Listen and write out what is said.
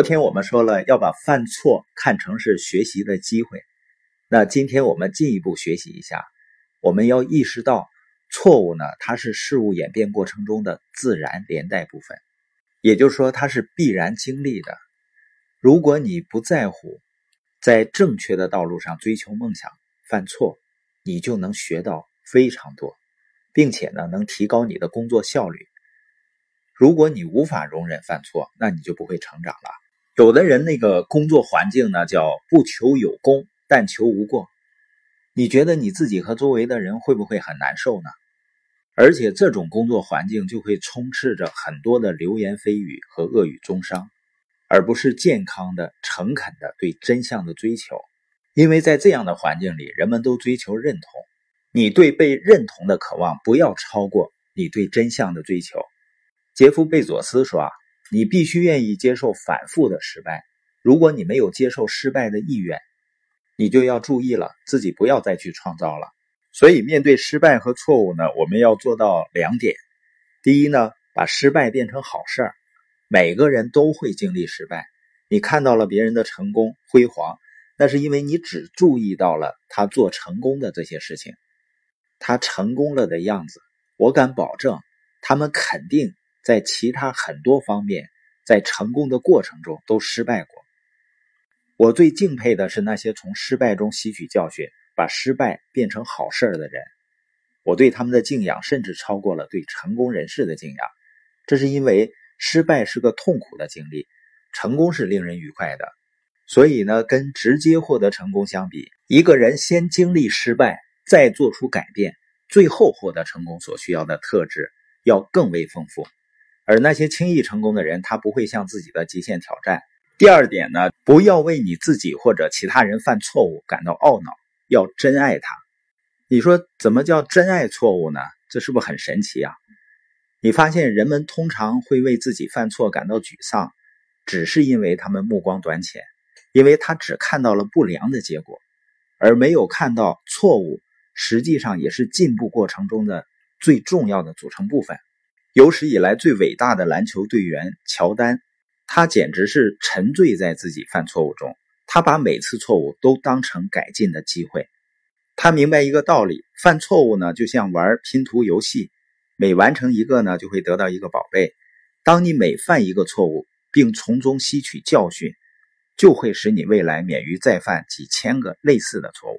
昨天我们说了要把犯错看成是学习的机会，那今天我们进一步学习一下，我们要意识到错误呢，它是事物演变过程中的自然连带部分，也就是说它是必然经历的。如果你不在乎在正确的道路上追求梦想，犯错，你就能学到非常多，并且呢能提高你的工作效率。如果你无法容忍犯错，那你就不会成长了。有的人那个工作环境呢，叫不求有功，但求无过。你觉得你自己和周围的人会不会很难受呢？而且这种工作环境就会充斥着很多的流言蜚语和恶语中伤，而不是健康的、诚恳的对真相的追求。因为在这样的环境里，人们都追求认同。你对被认同的渴望不要超过你对真相的追求。杰夫·贝佐斯说啊。你必须愿意接受反复的失败。如果你没有接受失败的意愿，你就要注意了，自己不要再去创造了。所以，面对失败和错误呢，我们要做到两点：第一呢，把失败变成好事儿。每个人都会经历失败。你看到了别人的成功辉煌，那是因为你只注意到了他做成功的这些事情，他成功了的样子。我敢保证，他们肯定。在其他很多方面，在成功的过程中都失败过。我最敬佩的是那些从失败中吸取教训，把失败变成好事儿的人。我对他们的敬仰甚至超过了对成功人士的敬仰。这是因为失败是个痛苦的经历，成功是令人愉快的。所以呢，跟直接获得成功相比，一个人先经历失败，再做出改变，最后获得成功所需要的特质要更为丰富。而那些轻易成功的人，他不会向自己的极限挑战。第二点呢，不要为你自己或者其他人犯错误感到懊恼，要真爱他。你说怎么叫真爱错误呢？这是不是很神奇啊？你发现人们通常会为自己犯错感到沮丧，只是因为他们目光短浅，因为他只看到了不良的结果，而没有看到错误实际上也是进步过程中的最重要的组成部分。有史以来最伟大的篮球队员乔丹，他简直是沉醉在自己犯错误中。他把每次错误都当成改进的机会。他明白一个道理：犯错误呢，就像玩拼图游戏，每完成一个呢，就会得到一个宝贝。当你每犯一个错误，并从中吸取教训，就会使你未来免于再犯几千个类似的错误。